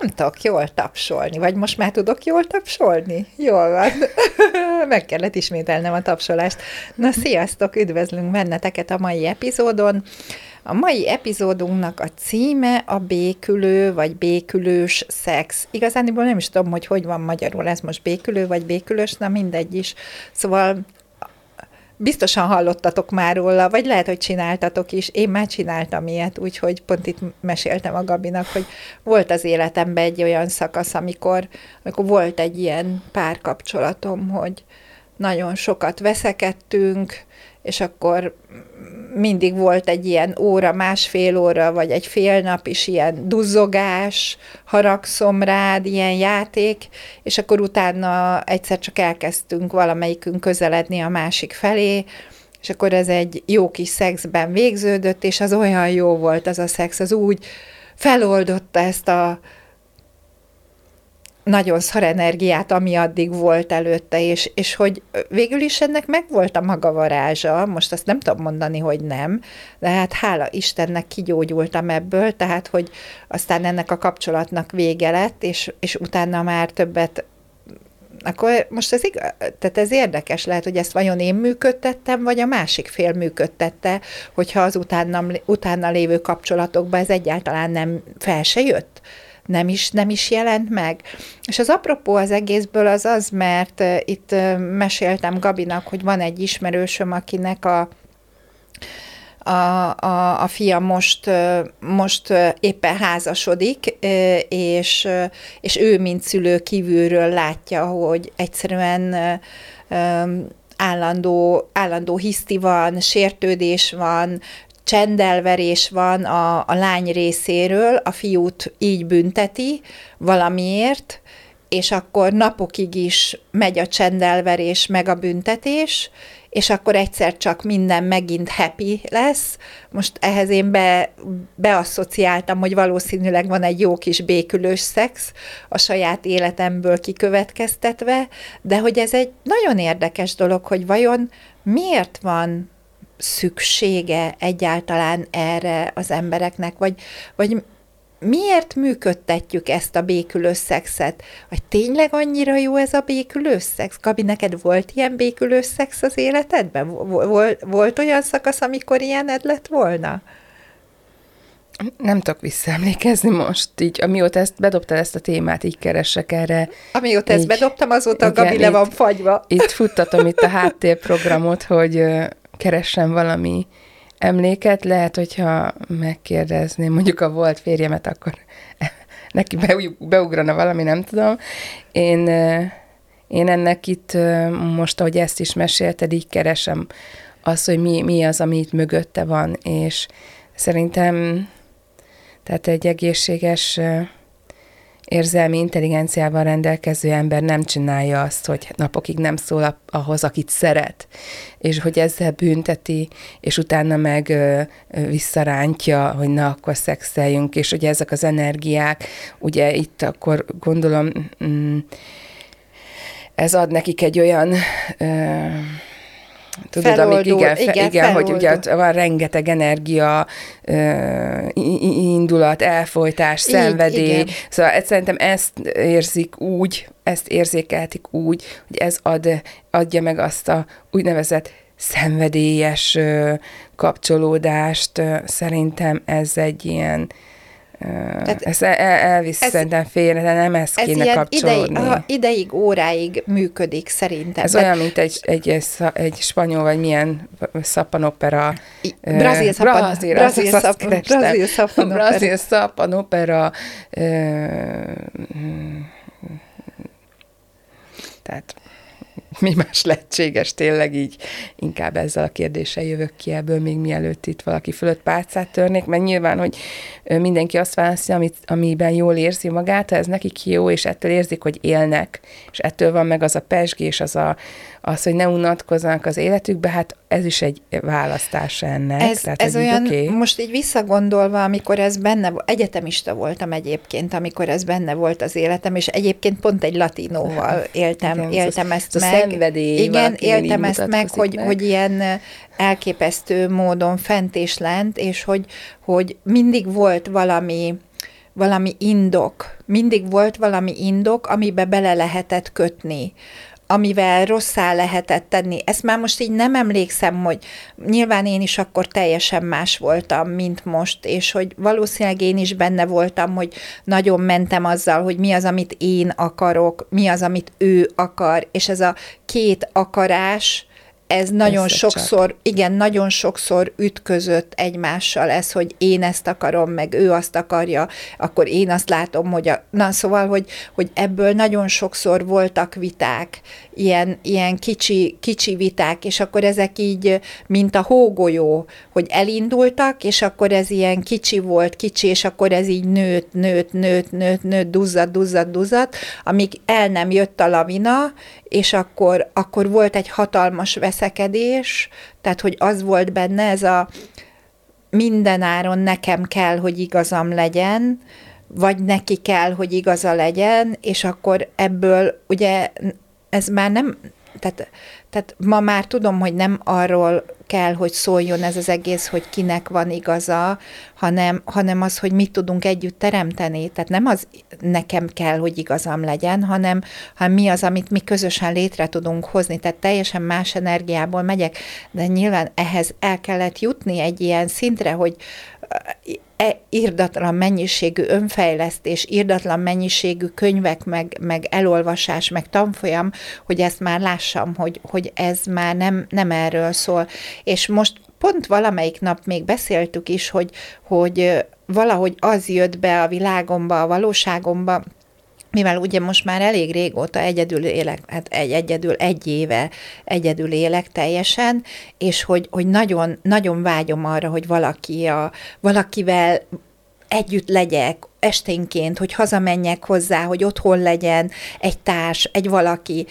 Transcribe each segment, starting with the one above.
Nem tudok jól tapsolni, vagy most már tudok jól tapsolni? Jól van. Meg kellett ismételnem a tapsolást. Na, sziasztok, üdvözlünk benneteket a mai epizódon. A mai epizódunknak a címe a békülő, vagy békülős szex. Igazániból nem is tudom, hogy hogy van magyarul ez most békülő, vagy békülős, na mindegy is. Szóval biztosan hallottatok már róla, vagy lehet, hogy csináltatok is. Én már csináltam ilyet, úgyhogy pont itt meséltem a Gabinak, hogy volt az életemben egy olyan szakasz, amikor, amikor volt egy ilyen párkapcsolatom, hogy nagyon sokat veszekedtünk, és akkor mindig volt egy ilyen óra, másfél óra, vagy egy fél nap is ilyen duzzogás, haragszom rád, ilyen játék, és akkor utána egyszer csak elkezdtünk valamelyikünk közeledni a másik felé, és akkor ez egy jó kis szexben végződött, és az olyan jó volt az a szex, az úgy feloldotta ezt a nagyon szar energiát, ami addig volt előtte, és, és hogy végül is ennek megvolt a maga varázsa, most azt nem tudom mondani, hogy nem, de hát hála Istennek kigyógyultam ebből, tehát hogy aztán ennek a kapcsolatnak vége lett, és, és utána már többet akkor most ez, igaz, tehát ez érdekes lehet, hogy ezt vajon én működtettem, vagy a másik fél működtette, hogyha az utána, utána lévő kapcsolatokban ez egyáltalán nem fel se jött nem is, nem is jelent meg. És az apropó az egészből az az, mert itt meséltem Gabinak, hogy van egy ismerősöm, akinek a a, a, a fia most, most éppen házasodik, és, és ő, mint szülő kívülről látja, hogy egyszerűen állandó, állandó hiszti van, sértődés van, csendelverés van a, a lány részéről, a fiút így bünteti valamiért, és akkor napokig is megy a csendelverés, meg a büntetés, és akkor egyszer csak minden megint happy lesz. Most ehhez én be, beasszociáltam, hogy valószínűleg van egy jó kis békülős szex a saját életemből kikövetkeztetve, de hogy ez egy nagyon érdekes dolog, hogy vajon miért van szüksége egyáltalán erre az embereknek, vagy, vagy miért működtetjük ezt a békülő szexet? Vagy tényleg annyira jó ez a békülő szex? Gabi, neked volt ilyen békülő szex az életedben? Volt, volt olyan szakasz, amikor ilyened lett volna? Nem tudok visszaemlékezni most, így amióta ezt bedobtad ezt a témát, így keresek erre. Amióta így, ezt bedobtam, azóta igen, Gabi le van fagyva. Itt futtatom itt a háttérprogramot, hogy keressem valami emléket, lehet, hogyha megkérdezném mondjuk a volt férjemet, akkor neki beugrana valami, nem tudom. Én, én ennek itt most, ahogy ezt is mesélted, így keresem azt, hogy mi, mi az, ami itt mögötte van, és szerintem tehát egy egészséges érzelmi intelligenciával rendelkező ember nem csinálja azt, hogy napokig nem szól ahhoz, akit szeret, és hogy ezzel bünteti, és utána meg ö, visszarántja, hogy na, akkor szexeljünk, és hogy ezek az energiák, ugye itt akkor gondolom, mm, ez ad nekik egy olyan ö, Tudod, feloldul, amik, igen, fe, igen, igen hogy ugye van rengeteg energia, indulat, elfolytás, Így, szenvedély. Igen. Szóval szerintem ezt érzik úgy, ezt érzékeltik úgy, hogy ez ad, adja meg azt a úgynevezett szenvedélyes kapcsolódást. Szerintem ez egy ilyen tehát ezt el, elvisz ez, szerintem félre, de nem ezt kéne ez kapcsolódni. Ideig, ha ideig, óráig működik szerintem. Ez olyan, mint egy, egy, egy, egy spanyol, vagy milyen szappanopera. Brazil szappan, brazil, brazil, szappan, brazil szappanopera. Brazil szappanopera. Tehát mi más lehetséges? Tényleg így, inkább ezzel a kérdéssel jövök ki ebből, még mielőtt itt valaki fölött pálcát törnék, mert nyilván, hogy mindenki azt választja, amit, amiben jól érzi magát, ez nekik jó, és ettől érzik, hogy élnek, és ettől van meg az a pesgés, az a, az, hogy ne unatkozzanak az életükbe, hát ez is egy választás ennek. Ez, Tehát, ez olyan, okay. most így visszagondolva, amikor ez benne, egyetemista voltam egyébként, amikor ez benne volt az életem, és egyébként pont egy latinóval éltem, Igen, éltem ez ezt az a meg. szenvedély Igen, éltem így ezt meg, hogy, meg. hogy ilyen elképesztő módon fent és lent, és hogy, hogy mindig volt valami, valami indok, mindig volt valami indok, amibe bele lehetett kötni amivel rosszá lehetett tenni. Ezt már most így nem emlékszem, hogy nyilván én is akkor teljesen más voltam, mint most, és hogy valószínűleg én is benne voltam, hogy nagyon mentem azzal, hogy mi az, amit én akarok, mi az, amit ő akar, és ez a két akarás, ez nagyon sokszor, igen, nagyon sokszor ütközött egymással ez, hogy én ezt akarom, meg ő azt akarja, akkor én azt látom, hogy a, na szóval, hogy, hogy ebből nagyon sokszor voltak viták, ilyen, ilyen kicsi, kicsi viták, és akkor ezek így, mint a hógolyó, hogy elindultak, és akkor ez ilyen kicsi volt, kicsi, és akkor ez így nőtt, nőtt, nőtt, nőtt, nőtt, duzzad, duzzad, duzzad, amíg el nem jött a lavina, és akkor, akkor volt egy hatalmas veszekedés, tehát hogy az volt benne ez a mindenáron nekem kell, hogy igazam legyen, vagy neki kell, hogy igaza legyen, és akkor ebből ugye ez már nem, tehát, tehát ma már tudom, hogy nem arról kell, hogy szóljon ez az egész, hogy kinek van igaza, hanem, hanem az, hogy mit tudunk együtt teremteni. Tehát nem az nekem kell, hogy igazam legyen, hanem, hanem mi az, amit mi közösen létre tudunk hozni. Tehát teljesen más energiából megyek, de nyilván ehhez el kellett jutni egy ilyen szintre, hogy e, irdatlan mennyiségű önfejlesztés, irdatlan mennyiségű könyvek, meg, meg elolvasás, meg tanfolyam, hogy ezt már lássam, hogy, hogy ez már nem, nem erről szól. És most pont valamelyik nap még beszéltük is, hogy, hogy valahogy az jött be a világomba, a valóságomba, mivel ugye most már elég régóta egyedül élek, hát egy, egyedül egy éve egyedül élek teljesen, és hogy, hogy nagyon, nagyon vágyom arra, hogy valaki a, valakivel együtt legyek, esténként, hogy hazamenjek hozzá, hogy otthon legyen egy társ, egy valaki,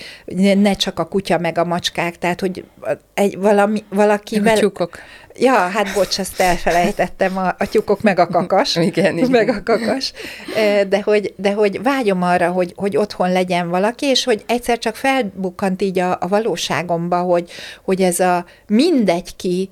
ne csak a kutya meg a macskák, tehát, hogy egy valami, valaki... A tyúkok. Ja, hát bocs, ezt elfelejtettem, a, a tyúkok meg a kakas. Igen, igen. Meg a kakas. De hogy, de hogy vágyom arra, hogy, hogy otthon legyen valaki, és hogy egyszer csak felbukkant így a, a valóságomba, hogy, hogy ez a mindegy ki,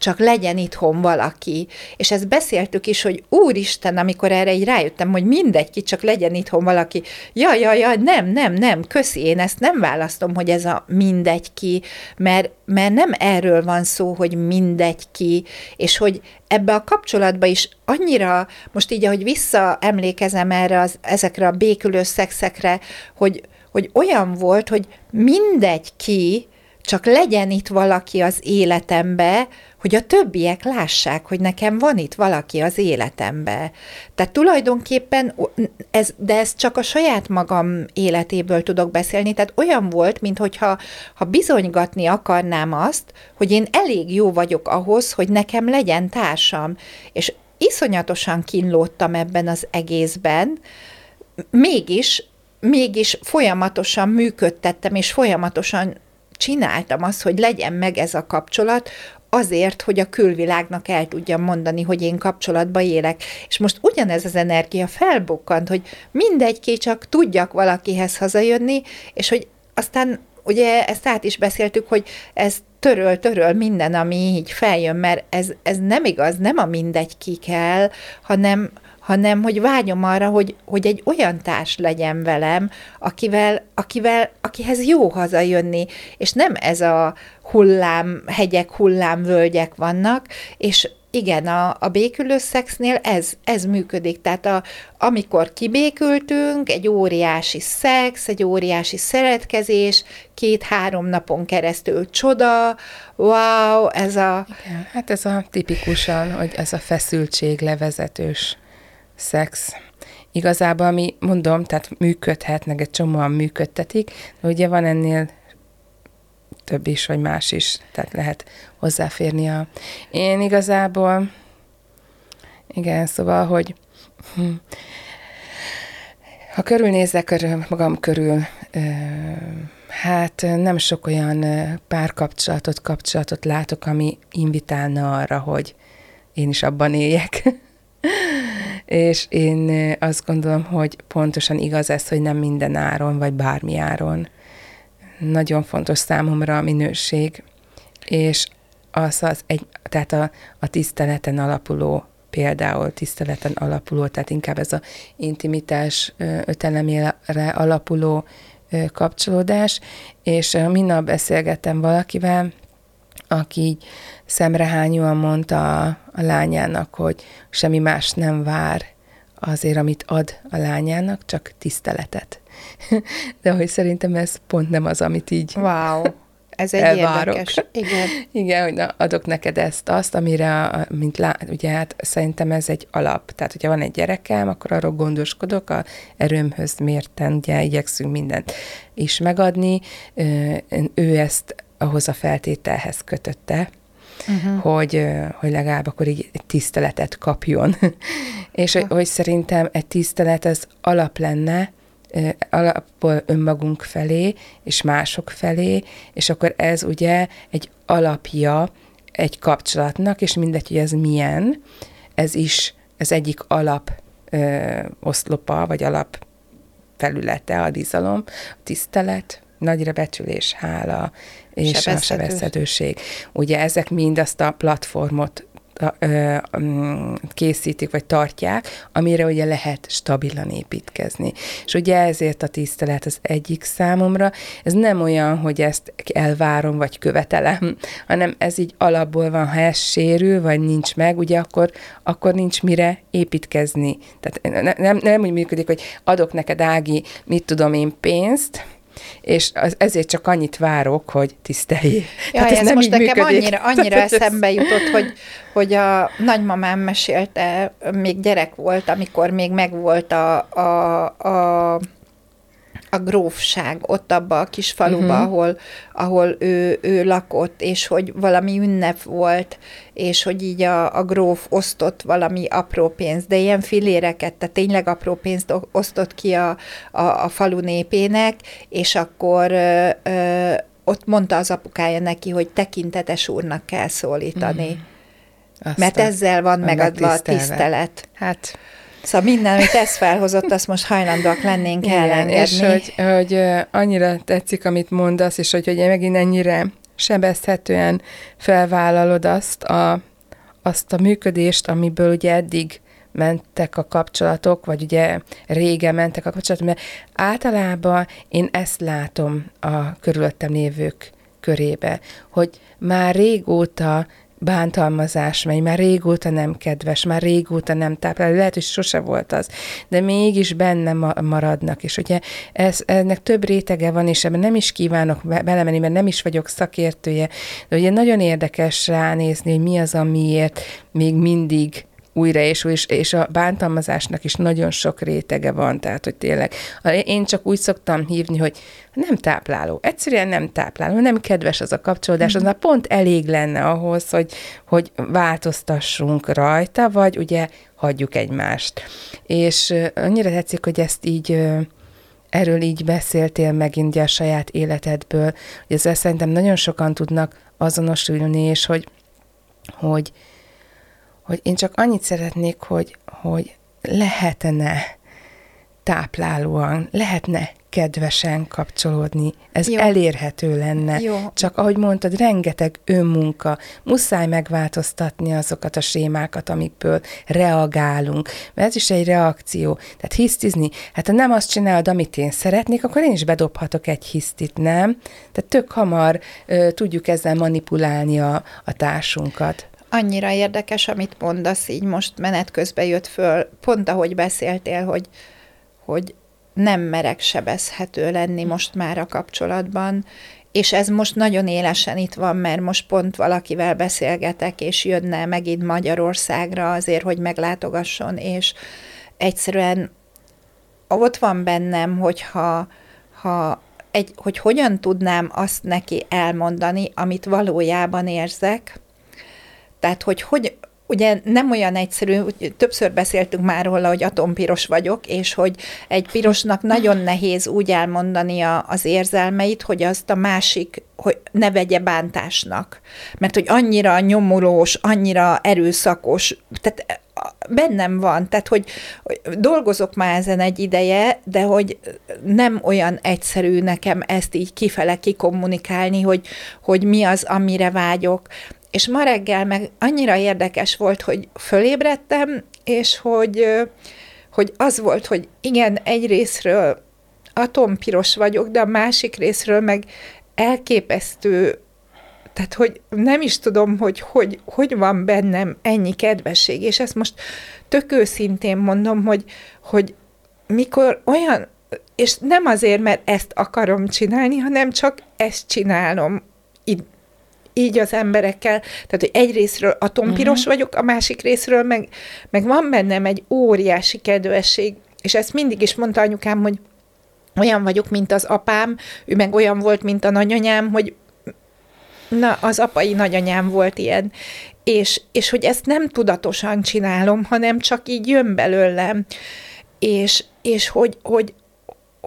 csak legyen itthon valaki. És ezt beszéltük is, hogy úristen, amikor erre így rájöttem, hogy mindegy ki, csak legyen itthon valaki. Ja, ja, ja, nem, nem, nem, köszi, én ezt nem választom, hogy ez a mindegy ki, mert, mert nem erről van szó, hogy mindegy ki, és hogy ebbe a kapcsolatba is annyira, most így, ahogy visszaemlékezem erre, az, ezekre a békülő szexekre, hogy, hogy olyan volt, hogy mindegy ki, csak legyen itt valaki az életembe, hogy a többiek lássák, hogy nekem van itt valaki az életembe. Tehát tulajdonképpen, ez, de ez csak a saját magam életéből tudok beszélni, tehát olyan volt, mintha ha bizonygatni akarnám azt, hogy én elég jó vagyok ahhoz, hogy nekem legyen társam. És iszonyatosan kínlódtam ebben az egészben, mégis, mégis folyamatosan működtettem, és folyamatosan csináltam azt, hogy legyen meg ez a kapcsolat, azért, hogy a külvilágnak el tudjam mondani, hogy én kapcsolatba élek. És most ugyanez az energia felbukkant, hogy mindegy ki, csak tudjak valakihez hazajönni, és hogy aztán ugye ezt át is beszéltük, hogy ez töröl, töröl minden, ami így feljön, mert ez, ez nem igaz, nem a mindegy ki kell, hanem, hanem hogy vágyom arra, hogy, hogy egy olyan társ legyen velem, akivel, akivel, akihez jó hazajönni, és nem ez a hullám, hegyek, hullámvölgyek vannak, és igen, a, a békülő szexnél ez, ez működik. Tehát a, amikor kibékültünk, egy óriási szex, egy óriási szeretkezés, két-három napon keresztül csoda, wow, ez a... Igen, hát ez a tipikusan, hogy ez a feszültség levezetős szex. Igazából, ami mondom, tehát működhet, meg egy csomóan működtetik, de ugye van ennél több is, vagy más is, tehát lehet hozzáférni a... Én igazából, igen, szóval, hogy hm, ha körülnézek körül, magam körül, hát nem sok olyan párkapcsolatot, kapcsolatot látok, ami invitálna arra, hogy én is abban éljek. És én azt gondolom, hogy pontosan igaz ez, hogy nem minden áron, vagy bármi áron. Nagyon fontos számomra a minőség, és az, az egy, tehát a, a tiszteleten alapuló például tiszteleten alapuló, tehát inkább ez a intimitás ötelemére alapuló kapcsolódás, és minap beszélgettem valakivel, aki így szemrehányúan mondta a, a lányának, hogy semmi más nem vár azért, amit ad a lányának, csak tiszteletet. De hogy szerintem ez pont nem az, amit így wow. Ez egy elvárok. érdekes. Igen. Igen, hogy na, adok neked ezt, azt, amire, mint lá, ugye hát szerintem ez egy alap. Tehát, hogyha van egy gyerekem, akkor arról gondoskodok, a erőmhöz mérten, ugye igyekszünk mindent is megadni. Ő ezt ahhoz a feltételhez kötötte, uh-huh. hogy, hogy legalább akkor így egy tiszteletet kapjon. És hogy, hogy szerintem egy tisztelet az alap lenne, alapból önmagunk felé, és mások felé, és akkor ez ugye egy alapja egy kapcsolatnak, és mindegy, hogy ez milyen, ez is az egyik alap ö, oszlopa, vagy alap felülete a bizalom, a tisztelet, nagyra becsülés, hála és a sebezhetőség. Ugye ezek mind azt a platformot Mm, készítik, vagy tartják, amire ugye lehet stabilan építkezni. És ugye ezért a tisztelet az egyik számomra, ez nem olyan, hogy ezt elvárom, vagy követelem, hanem ez így alapból van, ha ez sérül, vagy nincs meg, ugye akkor, akkor nincs mire építkezni. Tehát nem, nem, nem úgy működik, hogy adok neked, Ági, mit tudom én, pénzt, és az, ezért csak annyit várok, hogy tiszteljél. Ja, ez, ez most nekem működik. annyira, annyira eszembe jutott, hogy, hogy a nagymamám mesélte, még gyerek volt, amikor még megvolt a, a, a a grófság ott abba a kis faluba, uh-huh. ahol, ahol ő, ő lakott, és hogy valami ünnep volt, és hogy így a, a gróf osztott valami apró pénzt, de ilyen filéreket, tehát tényleg apró pénzt osztott ki a, a, a falu népének, és akkor ö, ö, ott mondta az apukája neki, hogy tekintetes úrnak kell szólítani. Uh-huh. Aztán mert ezzel van megadva a tisztelet. Hát Szóval minden, amit ez felhozott, azt most hajlandóak lennénk Igen, elengedni. és hogy, hogy annyira tetszik, amit mondasz, és hogy, hogy megint ennyire sebezhetően felvállalod azt a, azt a működést, amiből ugye eddig mentek a kapcsolatok, vagy ugye régen mentek a kapcsolatok, mert általában én ezt látom a körülöttem lévők körébe, hogy már régóta bántalmazás megy, már régóta nem kedves, már régóta nem tápláló, lehet, hogy sose volt az, de mégis benne maradnak, és ugye ez, ennek több rétege van, és ebben nem is kívánok belemenni, mert nem is vagyok szakértője, de ugye nagyon érdekes ránézni, hogy mi az, amiért még mindig újra és újra, és a bántalmazásnak is nagyon sok rétege van, tehát, hogy tényleg, én csak úgy szoktam hívni, hogy nem tápláló, egyszerűen nem tápláló, nem kedves az a kapcsolódás, az már pont elég lenne ahhoz, hogy, hogy változtassunk rajta, vagy ugye hagyjuk egymást. És annyira tetszik, hogy ezt így erről így beszéltél megint a saját életedből, hogy ezzel szerintem nagyon sokan tudnak azonosulni, és hogy, hogy hogy én csak annyit szeretnék, hogy, hogy lehetne táplálóan, lehetne kedvesen kapcsolódni. Ez Jó. elérhető lenne. Jó. Csak ahogy mondtad, rengeteg önmunka. Muszáj megváltoztatni azokat a sémákat, amikből reagálunk. Mert ez is egy reakció. Tehát hisztizni. Hát ha nem azt csinálod, amit én szeretnék, akkor én is bedobhatok egy hisztit, nem? Tehát tök hamar ö, tudjuk ezzel manipulálni a, a társunkat. Annyira érdekes, amit mondasz, így most menet közben jött föl, pont ahogy beszéltél, hogy, hogy nem merek sebezhető lenni most már a kapcsolatban, és ez most nagyon élesen itt van, mert most pont valakivel beszélgetek, és jönne megint Magyarországra azért, hogy meglátogasson, és egyszerűen ott van bennem, hogyha ha egy, hogy hogyan tudnám azt neki elmondani, amit valójában érzek. Tehát, hogy, hogy ugye nem olyan egyszerű, többször beszéltünk már róla, hogy atompiros vagyok, és hogy egy pirosnak nagyon nehéz úgy elmondani a, az érzelmeit, hogy azt a másik hogy ne vegye bántásnak. Mert hogy annyira nyomulós, annyira erőszakos, tehát bennem van, tehát hogy, hogy dolgozok már ezen egy ideje, de hogy nem olyan egyszerű nekem ezt így kifele kikommunikálni, hogy, hogy mi az, amire vágyok. És ma reggel meg annyira érdekes volt, hogy fölébredtem, és hogy, hogy az volt, hogy igen, egy részről atompiros vagyok, de a másik részről meg elképesztő, tehát hogy nem is tudom, hogy hogy, hogy van bennem ennyi kedvesség, és ezt most tök őszintén mondom, hogy, hogy mikor olyan, és nem azért, mert ezt akarom csinálni, hanem csak ezt csinálom így az emberekkel, tehát hogy egy részről atompiros uh-huh. vagyok, a másik részről meg, meg van bennem egy óriási kedvesség, és ezt mindig is mondta anyukám, hogy olyan vagyok, mint az apám, ő meg olyan volt, mint a nagyanyám, hogy na, az apai nagyanyám volt ilyen, és, és hogy ezt nem tudatosan csinálom, hanem csak így jön belőlem, és, és hogy, hogy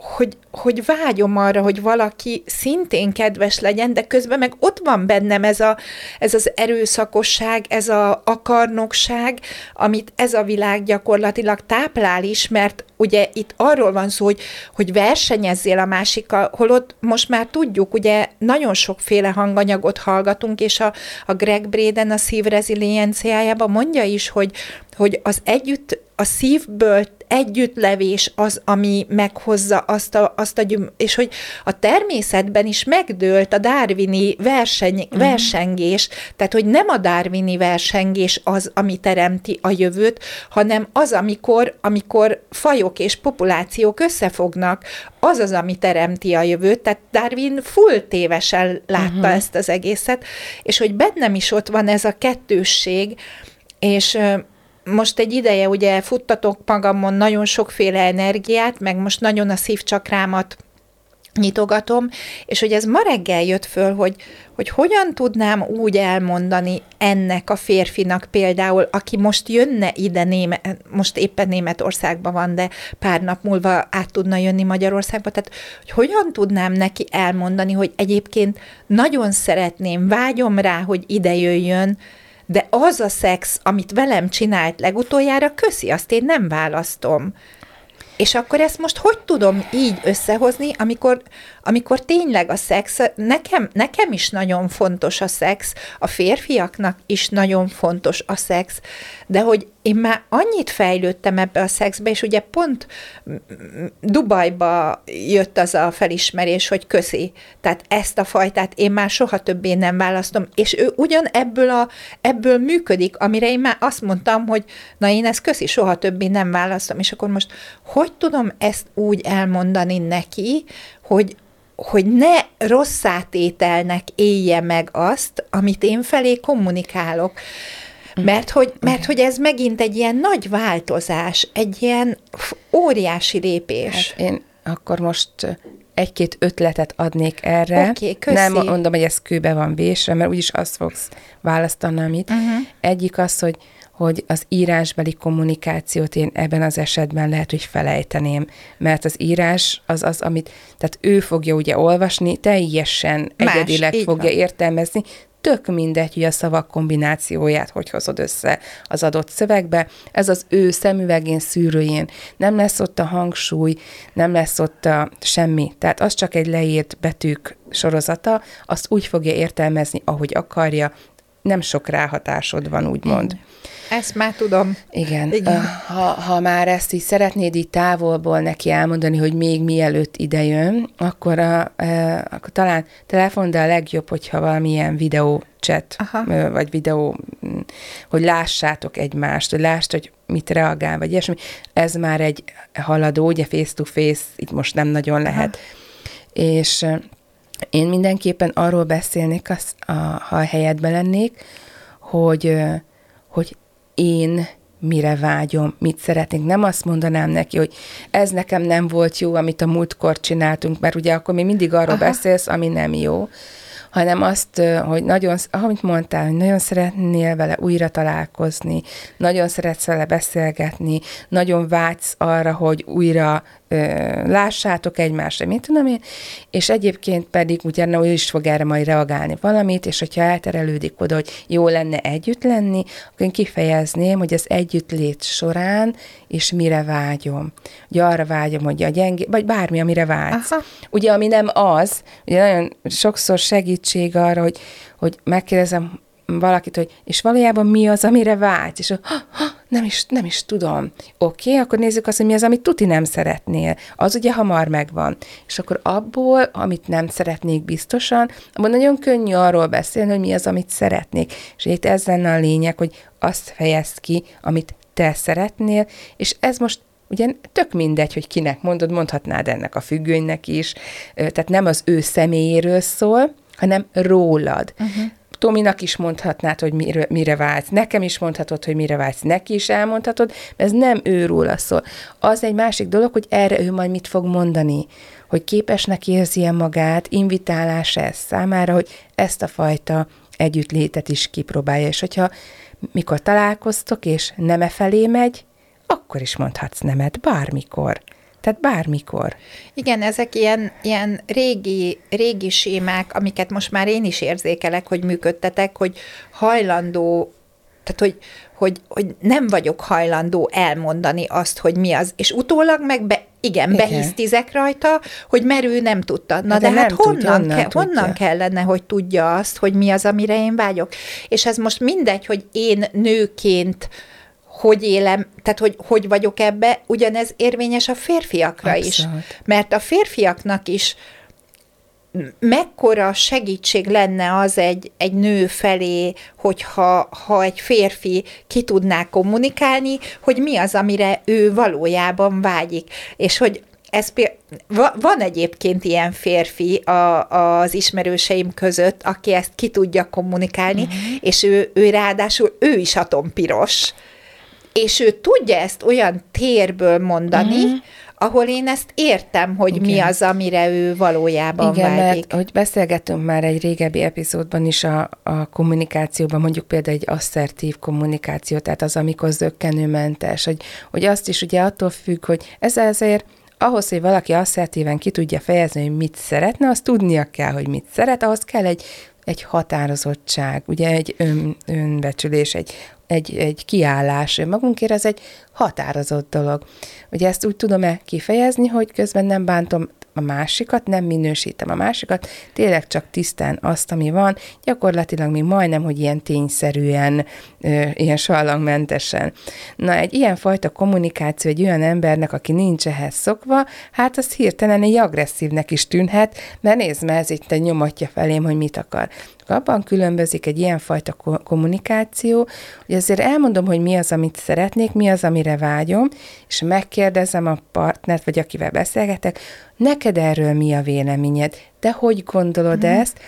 hogy, hogy vágyom arra, hogy valaki szintén kedves legyen, de közben meg ott van bennem ez, a, ez az erőszakosság, ez a akarnokság, amit ez a világ gyakorlatilag táplál is, mert ugye itt arról van szó, hogy, hogy versenyezzél a másikkal, holott most már tudjuk, ugye nagyon sokféle hanganyagot hallgatunk, és a, a Greg Braden a szív rezilienciájában mondja is, hogy, hogy az együtt, a szívből együttlevés az, ami meghozza azt a, azt a gyüm, és hogy a természetben is megdőlt a darwini verseny, uh-huh. versengés, tehát hogy nem a darwini versengés az, ami teremti a jövőt, hanem az, amikor, amikor fajok és populációk összefognak, az az, ami teremti a jövőt, tehát Darwin full tévesen látta uh-huh. ezt az egészet, és hogy bennem is ott van ez a kettősség, és most egy ideje ugye futtatok magamon nagyon sokféle energiát, meg most nagyon a szívcsakrámat nyitogatom, és hogy ez ma reggel jött föl, hogy, hogy hogyan tudnám úgy elmondani ennek a férfinak például, aki most jönne ide, Néme, most éppen Németországban van, de pár nap múlva át tudna jönni Magyarországba, tehát hogy hogyan tudnám neki elmondani, hogy egyébként nagyon szeretném, vágyom rá, hogy ide jöjjön, de az a szex, amit velem csinált legutoljára, köszi, azt én nem választom. És akkor ezt most hogy tudom így összehozni, amikor, amikor tényleg a szex, nekem, nekem is nagyon fontos a szex, a férfiaknak is nagyon fontos a szex, de hogy én már annyit fejlődtem ebbe a szexbe, és ugye pont Dubajba jött az a felismerés, hogy köszi, tehát ezt a fajtát én már soha többé nem választom, és ő ugyan ebből, a, ebből működik, amire én már azt mondtam, hogy na én ezt köszi, soha többé nem választom, és akkor most hogy tudom ezt úgy elmondani neki, hogy, hogy ne rossz átételnek élje meg azt, amit én felé kommunikálok. Mert hogy, mert hogy ez megint egy ilyen nagy változás, egy ilyen óriási lépés. Hát én akkor most egy-két ötletet adnék erre. Oké, okay, Nem mondom, hogy ez kőbe van vésre, mert úgyis azt fogsz választani, amit. Uh-huh. Egyik az, hogy hogy az írásbeli kommunikációt én ebben az esetben lehet, hogy felejteném, mert az írás az az, amit, tehát ő fogja ugye olvasni, teljesen Más, egyedileg fogja van. értelmezni, tök mindegy, hogy a szavak kombinációját hogy hozod össze az adott szövegbe. Ez az ő szemüvegén, szűrőjén. Nem lesz ott a hangsúly, nem lesz ott a semmi. Tehát az csak egy leírt betűk sorozata, azt úgy fogja értelmezni, ahogy akarja, nem sok ráhatásod van, úgymond. Ezt már tudom. Igen. Igen. Ha, ha már ezt így szeretnéd így távolból neki elmondani, hogy még mielőtt idejön, akkor, a, akkor talán telefon, de a legjobb, hogyha valamilyen videó chat, Aha. vagy videó, mm, hogy lássátok egymást, hogy lásd, hogy mit reagál, vagy ilyesmi. Ez már egy haladó, ugye face-to-face, itt most nem nagyon lehet. Aha. És én mindenképpen arról beszélnék, az, a, ha a helyedben lennék, hogy, hogy én mire vágyom, mit szeretnék. Nem azt mondanám neki, hogy ez nekem nem volt jó, amit a múltkor csináltunk, mert ugye akkor még mindig arról Aha. beszélsz, ami nem jó, hanem azt, hogy nagyon, amit mondtál, hogy nagyon szeretnél vele újra találkozni, nagyon szeretsz vele beszélgetni, nagyon vágysz arra, hogy újra lássátok egymásra, mit tudom én, és egyébként pedig ugye ő is fog erre majd reagálni valamit, és hogyha elterelődik oda, hogy jó lenne együtt lenni, akkor én kifejezném, hogy az együttlét során, és mire vágyom. Ugye arra vágyom, hogy a gyengé, vagy bármi, amire vágysz. Aha. Ugye, ami nem az, ugye nagyon sokszor segítség arra, hogy, hogy megkérdezem, valakit, hogy és valójában mi az, amire vágysz, és nem, is, nem is tudom. Oké, okay, akkor nézzük azt, hogy mi az, amit tuti nem szeretnél. Az ugye hamar megvan. És akkor abból, amit nem szeretnék biztosan, abban nagyon könnyű arról beszélni, hogy mi az, amit szeretnék. És itt ez lenne a lényeg, hogy azt fejezd ki, amit te szeretnél, és ez most Ugye tök mindegy, hogy kinek mondod, mondhatnád ennek a függőnynek is, tehát nem az ő személyéről szól, hanem rólad. Uh-huh. Tominak is mondhatnád, hogy mire, mire vágysz, nekem is mondhatod, hogy mire vágysz, neki is elmondhatod, ez nem őróla szól. Az egy másik dolog, hogy erre ő majd mit fog mondani, hogy képesnek érzi -e magát, invitálás ez számára, hogy ezt a fajta együttlétet is kipróbálja, és hogyha mikor találkoztok, és nem e felé megy, akkor is mondhatsz nemet, bármikor. Tehát bármikor. Igen, ezek ilyen, ilyen régi, régi sémák, amiket most már én is érzékelek, hogy működtetek, hogy hajlandó, tehát hogy, hogy, hogy nem vagyok hajlandó elmondani azt, hogy mi az, és utólag meg be, igen, igen. behisztizek rajta, hogy merő nem tudta. Na de, de hát honnan, tudja, honnan, ke, honnan kellene, hogy tudja azt, hogy mi az, amire én vágyok? És ez most mindegy, hogy én nőként hogy élem, tehát hogy, hogy vagyok ebbe, ugyanez érvényes a férfiakra Abszolút. is. Mert a férfiaknak is mekkora segítség lenne az egy, egy nő felé, hogyha ha egy férfi ki tudná kommunikálni, hogy mi az, amire ő valójában vágyik. És hogy ez van egyébként ilyen férfi a, az ismerőseim között, aki ezt ki tudja kommunikálni, uh-huh. és ő, ő ráadásul ő is atompiros és ő tudja ezt olyan térből mondani, mm-hmm. ahol én ezt értem, hogy Igen. mi az, amire ő valójában Igen, vágyik. mert hogy beszélgettünk már egy régebbi epizódban is a, a kommunikációban, mondjuk például egy asszertív kommunikáció, tehát az, amikor zöggenőmentes, hogy, hogy azt is ugye attól függ, hogy ez azért ahhoz, hogy valaki asszertíven ki tudja fejezni, hogy mit szeretne, azt tudnia kell, hogy mit szeret, ahhoz kell egy egy határozottság, ugye egy ön, önbecsülés, egy egy, egy kiállás önmagunkért, ez egy határozott dolog. Ugye ezt úgy tudom-e kifejezni, hogy közben nem bántom a másikat, nem minősítem a másikat, tényleg csak tisztán azt, ami van, gyakorlatilag még majdnem, hogy ilyen tényszerűen, ilyen sallangmentesen. Na, egy ilyen fajta kommunikáció egy olyan embernek, aki nincs ehhez szokva, hát az hirtelen egy agresszívnek is tűnhet, mert nézd, mert ez itt egy nyomatja felém, hogy mit akar. Abban különbözik egy ilyenfajta kommunikáció, hogy azért elmondom, hogy mi az, amit szeretnék, mi az, amire vágyom, és megkérdezem a partnert, vagy akivel beszélgetek, neked erről mi a véleményed, de hogy gondolod mm. ezt,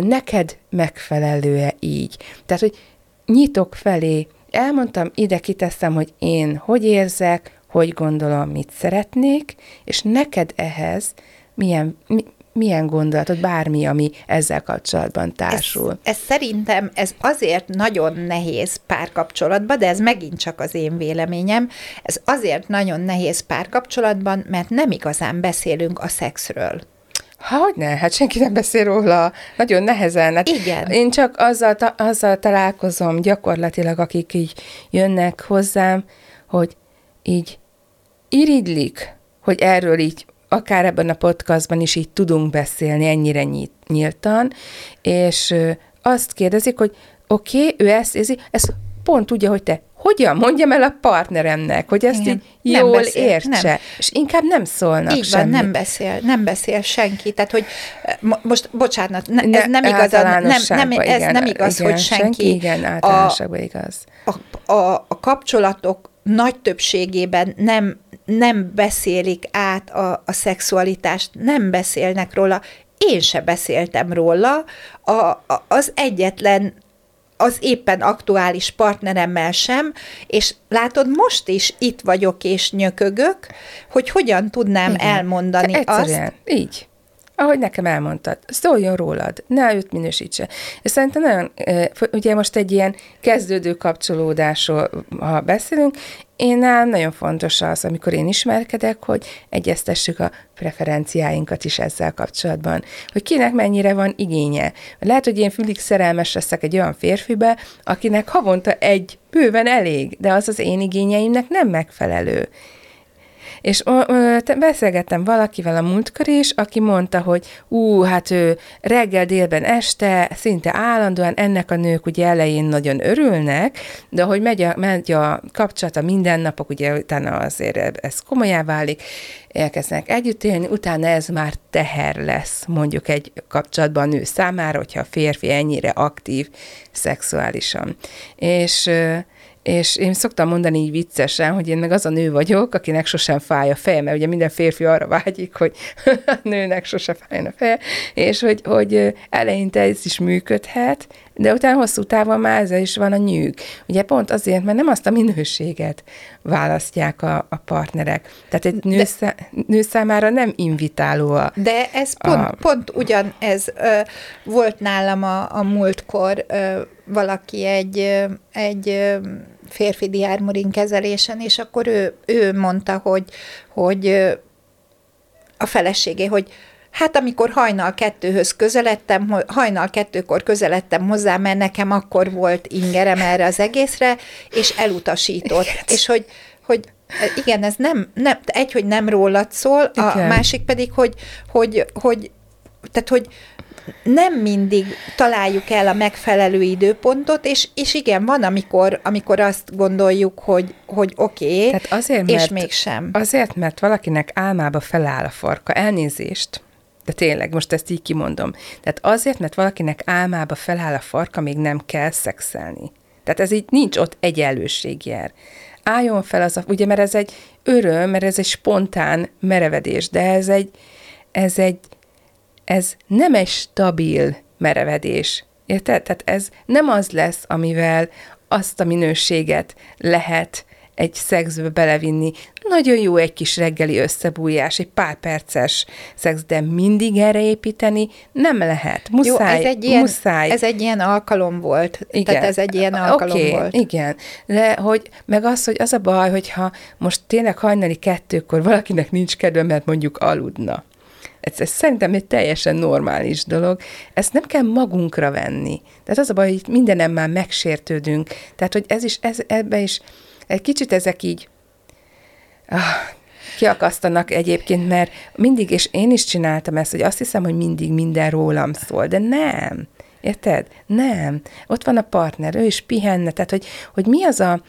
neked megfelelő-e így? Tehát, hogy nyitok felé, elmondtam, ide kiteszem, hogy én hogy érzek, hogy gondolom, mit szeretnék, és neked ehhez milyen, mi, milyen gondolatod, bármi, ami ezzel kapcsolatban társul? Ez, ez szerintem ez azért nagyon nehéz párkapcsolatban, de ez megint csak az én véleményem, ez azért nagyon nehéz párkapcsolatban, mert nem igazán beszélünk a szexről. Hogy ne? Hát senki nem beszél róla. Nagyon nehezen. Hát Igen. Én csak azzal, ta, azzal találkozom gyakorlatilag, akik így jönnek hozzám, hogy így irigylik, hogy erről így akár ebben a podcastban is így tudunk beszélni ennyire nyíltan, és azt kérdezik, hogy oké, okay, ő ezt érzi, ezt pont tudja, hogy te hogyan mondjam el a partneremnek, hogy ezt Igen. így jól nem beszél, értse, nem. és inkább nem szólnak Így van, nem beszél, nem beszél senki, tehát hogy most, bocsánat, ne, ne, ez nem igaz, nem, nem, ez igen, nem igaz, igen, hogy senki. senki igen, általánosságban a, igaz. A, a, a kapcsolatok nagy többségében nem nem beszélik át a, a szexualitást, nem beszélnek róla. Én se beszéltem róla. A, a, az egyetlen az éppen aktuális partneremmel sem, és látod, most is itt vagyok és nyökögök, hogy hogyan tudnám Igen. elmondani Te azt. egyszerűen, így. Ahogy nekem elmondtad, szóljon rólad, ne őt minősítse. És szerintem nagyon, ugye most egy ilyen kezdődő kapcsolódásról, ha beszélünk, én nálam nagyon fontos az, amikor én ismerkedek, hogy egyeztessük a preferenciáinkat is ezzel kapcsolatban. Hogy kinek mennyire van igénye. Lehet, hogy én fülig szerelmes leszek egy olyan férfibe, akinek havonta egy bőven elég, de az az én igényeimnek nem megfelelő. És ö, ö, te- beszélgettem valakivel a múltkor is, aki mondta, hogy ú, hát ő reggel, délben, este, szinte állandóan ennek a nők ugye elején nagyon örülnek, de hogy megy a, megy a kapcsolat, a mindennapok, ugye utána azért ez komolyá válik, elkezdenek együtt élni, utána ez már teher lesz mondjuk egy kapcsolatban a nő számára, hogyha a férfi ennyire aktív szexuálisan. És és én szoktam mondani így viccesen, hogy én meg az a nő vagyok, akinek sosem fáj a feje, mert ugye minden férfi arra vágyik, hogy a nőnek sose fájjon a feje, és hogy, hogy eleinte ez is működhet, de utána hosszú távon már ezzel is van a nyűg. Ugye pont azért, mert nem azt a minőséget választják a, a partnerek. Tehát egy nő, szá, nő számára nem invitáló a... De ez pont, A- pont ugyan ez ö, volt nálam a, a múltkor ö, valaki egy, egy férfi diármorin kezelésen, és akkor ő, ő mondta, hogy, hogy a feleségé, hogy hát amikor hajnal kettőhöz közeledtem, hajnal kettőkor közeledtem hozzá, mert nekem akkor volt ingerem erre az egészre, és elutasított. És hogy, hogy igen, ez nem, nem, egy, hogy nem rólad szól, a Igen. másik pedig, hogy, hogy, hogy tehát, hogy nem mindig találjuk el a megfelelő időpontot, és, és igen, van, amikor, amikor azt gondoljuk, hogy, hogy oké, okay, Tehát azért, és mert, mégsem. Azért, mert valakinek álmába feláll a farka. Elnézést. De tényleg, most ezt így kimondom. Tehát azért, mert valakinek álmába feláll a farka, még nem kell szexelni. Tehát ez így nincs ott egyenlőség jár. Álljon fel az a, ugye, mert ez egy öröm, mert ez egy spontán merevedés, de ez egy, ez egy, ez nem egy stabil merevedés. Érted? Tehát ez nem az lesz, amivel azt a minőséget lehet egy szexbe belevinni. Nagyon jó egy kis reggeli összebújás, egy pár perces szex, de mindig erre építeni nem lehet. Muszáj, Jó, ez egy, ilyen, muszáj. ez egy ilyen alkalom volt. Igen. Tehát ez egy ilyen alkalom Oké, volt. Igen, de hogy, meg az, hogy az a baj, hogyha most tényleg hajnali kettőkor valakinek nincs kedve, mert mondjuk aludna. Ez, ez szerintem egy teljesen normális dolog. Ezt nem kell magunkra venni. Tehát az a baj, hogy mindenem már megsértődünk. Tehát, hogy ez is, ez, ebbe is egy kicsit ezek így ah, kiakasztanak egyébként, mert mindig, és én is csináltam ezt, hogy azt hiszem, hogy mindig minden rólam szól, de nem. Érted? Nem. Ott van a partner, ő is pihenne, tehát hogy, hogy mi az a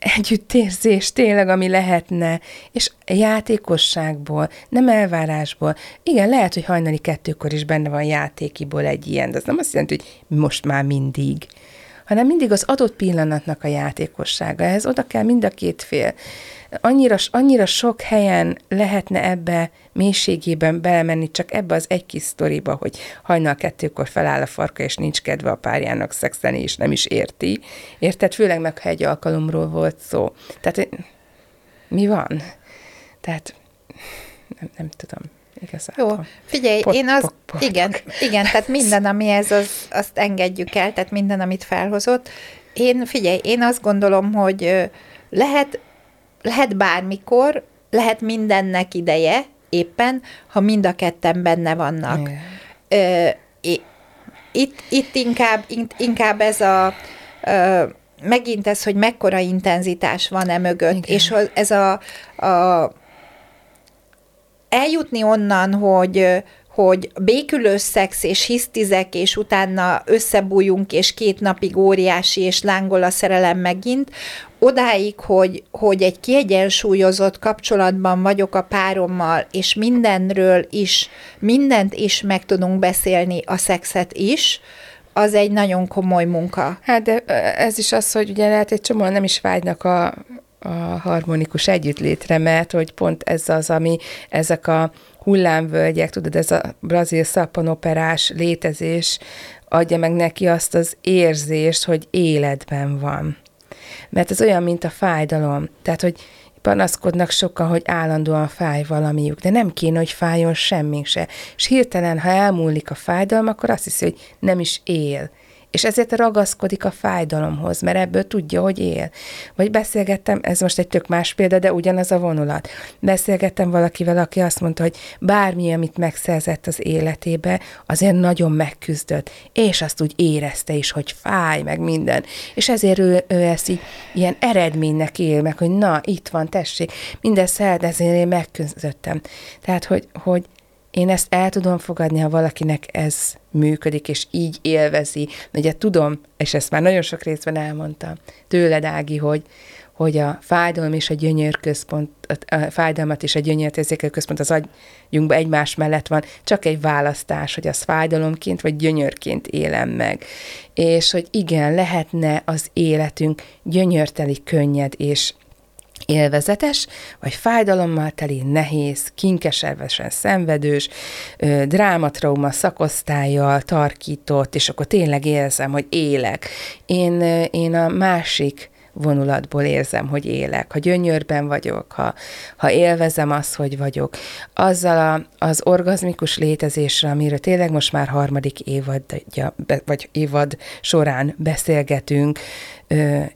együttérzés tényleg, ami lehetne, és játékosságból, nem elvárásból. Igen, lehet, hogy hajnali kettőkor is benne van játékiból egy ilyen, de az nem azt jelenti, hogy most már mindig hanem mindig az adott pillanatnak a játékossága. Ez oda kell mind a két fél. Annyira, annyira sok helyen lehetne ebbe mélységében belemenni, csak ebbe az egy kis sztoriba, hogy hajnal kettőkor feláll a farka, és nincs kedve a párjának szexelni, és nem is érti. Érted? Főleg meg, ha egy alkalomról volt szó. Tehát mi van? Tehát nem, nem tudom. Igazából. Jó, figyelj, Pot- én az, pot- pot- igen, igen, tehát minden, ami ez, az, azt engedjük el, tehát minden, amit felhozott. Én, figyelj, én azt gondolom, hogy lehet, lehet bármikor, lehet mindennek ideje, éppen, ha mind a ketten benne vannak. Igen. Ö, itt, itt inkább, inkább ez a ö, megint ez, hogy mekkora intenzitás van e mögött, Igen. és ez a, a eljutni onnan, hogy hogy békülő szex és hisztizek, és utána összebújunk, és két napig óriási, és lángol a szerelem megint, odáig, hogy, hogy egy kiegyensúlyozott kapcsolatban vagyok a párommal, és mindenről is, mindent is meg tudunk beszélni, a szexet is, az egy nagyon komoly munka. Hát de ez is az, hogy ugye lehet egy csomóan nem is vágynak a, a harmonikus együttlétre, mert hogy pont ez az, ami ezek a hullámvölgyek, tudod, ez a brazil szappanoperás létezés, adja meg neki azt az érzést, hogy életben van. Mert ez olyan, mint a fájdalom. Tehát, hogy panaszkodnak sokan, hogy állandóan fáj valamiük, de nem kéne, hogy fájjon semmink se. És hirtelen, ha elmúlik a fájdalom, akkor azt hiszi, hogy nem is él és ezért ragaszkodik a fájdalomhoz, mert ebből tudja, hogy él. Vagy beszélgettem, ez most egy tök más példa, de ugyanaz a vonulat. Beszélgettem valakivel, aki azt mondta, hogy bármi, amit megszerzett az életébe, azért nagyon megküzdött, és azt úgy érezte is, hogy fáj, meg minden. És ezért ő, ő ezt így, ilyen eredménynek él meg, hogy na, itt van, tessék, mindezt ezért én megküzdöttem. Tehát, hogy, hogy én ezt el tudom fogadni, ha valakinek ez működik, és így élvezi. Ugye tudom, és ezt már nagyon sok részben elmondtam tőled, Ági, hogy, hogy a fájdalom és a gyönyör központ, a fájdalmat és a gyönyört érzékelő központ az agyunkban egymás mellett van, csak egy választás, hogy az fájdalomként vagy gyönyörként élem meg. És hogy igen, lehetne az életünk gyönyörteli, könnyed és élvezetes, vagy fájdalommal teli, nehéz, kinkeservesen szenvedős, drámatrauma szakosztályjal tarkított, és akkor tényleg érzem, hogy élek. Én, én a másik vonulatból érzem, hogy élek, ha gyönyörben vagyok, ha, ha élvezem azt, hogy vagyok. Azzal a, az orgazmikus létezésre, amiről tényleg most már harmadik évadja, vagy évad során beszélgetünk,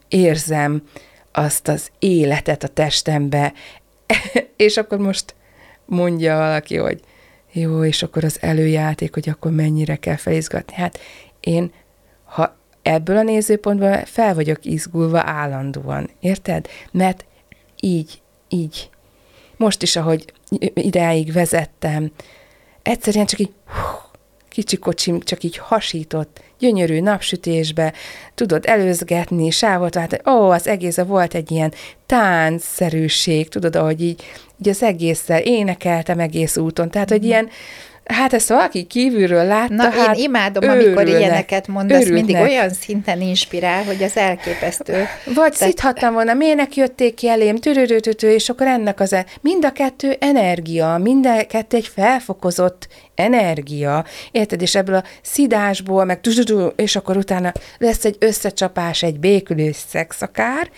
érzem, azt az életet a testembe, és akkor most mondja valaki, hogy jó, és akkor az előjáték, hogy akkor mennyire kell felizgatni. Hát én, ha ebből a nézőpontból fel vagyok izgulva állandóan, érted? Mert így, így, most is, ahogy ideáig vezettem, egyszerűen csak így hú, kicsi kocsim csak így hasított, gyönyörű napsütésbe, tudod előzgetni, sávot váltani, ó, az egész volt egy ilyen táncszerűség, tudod, ahogy így, így az egésszel énekeltem egész úton, tehát, hogy ilyen, Hát ezt valaki kívülről látta, Na, hát én imádom, őrülnek, amikor ilyeneket mondasz, őrülnek. mindig olyan szinten inspirál, hogy az elképesztő. Vagy szíthattam volna, minek jötték ki elém, tűrőrőtőtő, és akkor ennek az, e- mind a kettő energia, mind a kettő egy felfokozott energia, érted, és ebből a szidásból, meg és akkor utána lesz egy összecsapás, egy békülő szex akár,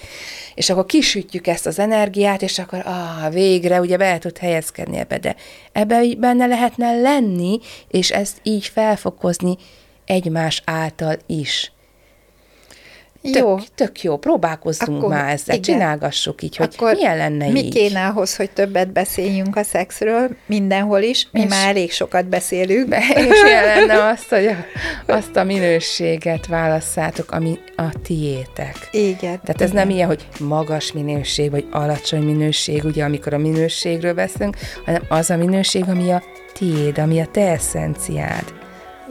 és akkor kisütjük ezt az energiát, és akkor ah, végre ugye be tud helyezkedni ebbe, de ebbe benne lehetne lenni, és ezt így felfokozni egymás által is. Tök, Jó. tök jó, próbálkozzunk Akkor már ezzel, igen. csinálgassuk így, hogy Akkor milyen lenne mi így. kéne ahhoz, hogy többet beszéljünk a szexről, mindenhol is? Mi És- már elég sokat beszélünk. Be- És ilyen lenne azt, hogy a, azt a minőséget válasszátok, ami a tiétek. Igen. Tehát ez nem ilyen, hogy magas minőség, vagy alacsony minőség, ugye, amikor a minőségről beszélünk, hanem az a minőség, ami a tiéd, ami a te eszenciád.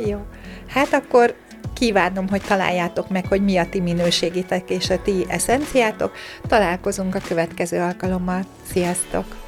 Jó. Hát akkor kívánom, hogy találjátok meg, hogy mi a ti minőségitek és a ti eszenciátok. Találkozunk a következő alkalommal. Sziasztok!